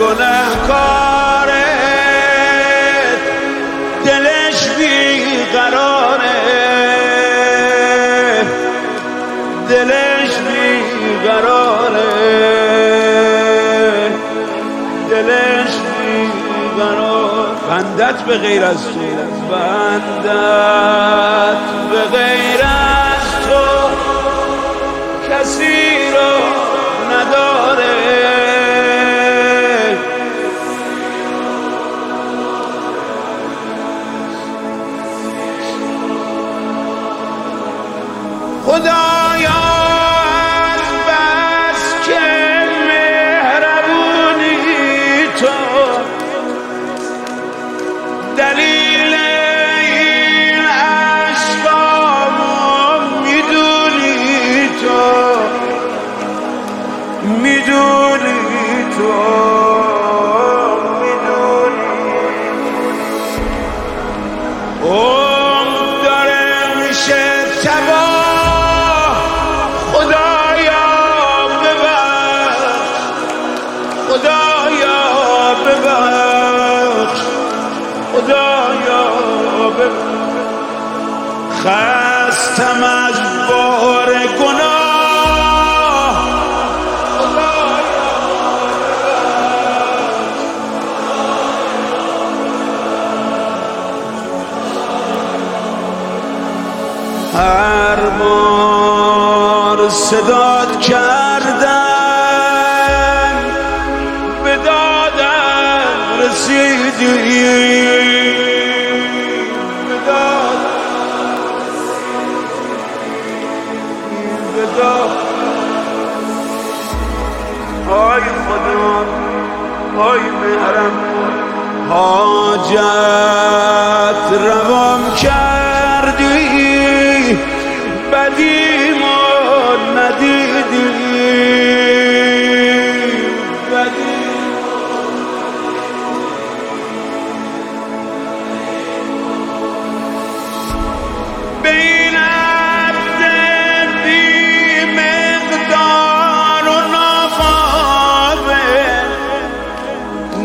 گناهکاره. دلش بیقراره. دلش بیقراره. دلش بیقرار بندت به غیر از تو. بندت خستم از بار گناه. هر بار صداد کردن به دادم رسیدی. آی مهرم حاجت روام کردی بدی ما ندیدی.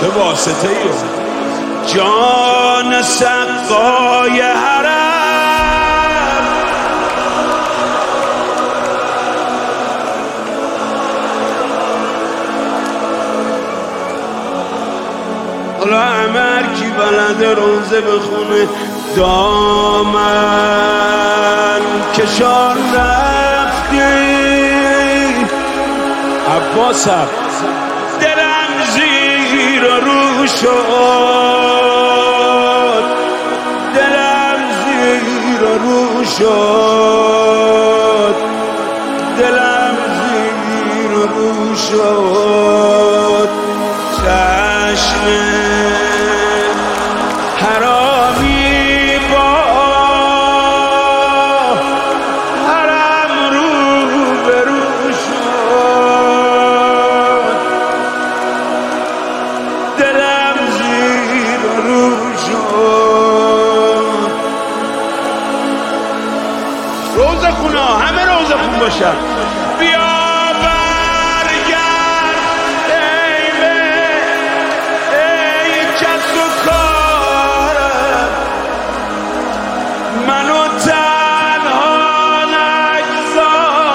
چه واسطه ای جان سقای حرم. حالا عمر کی بلد روزه بخونه دامن کشان رفتی. عباسم شد. دلم زیر رو شد. دلم زیر رو شد. باشد. بیا برگرد ای ای کس و کارم منو تنها نگذاره.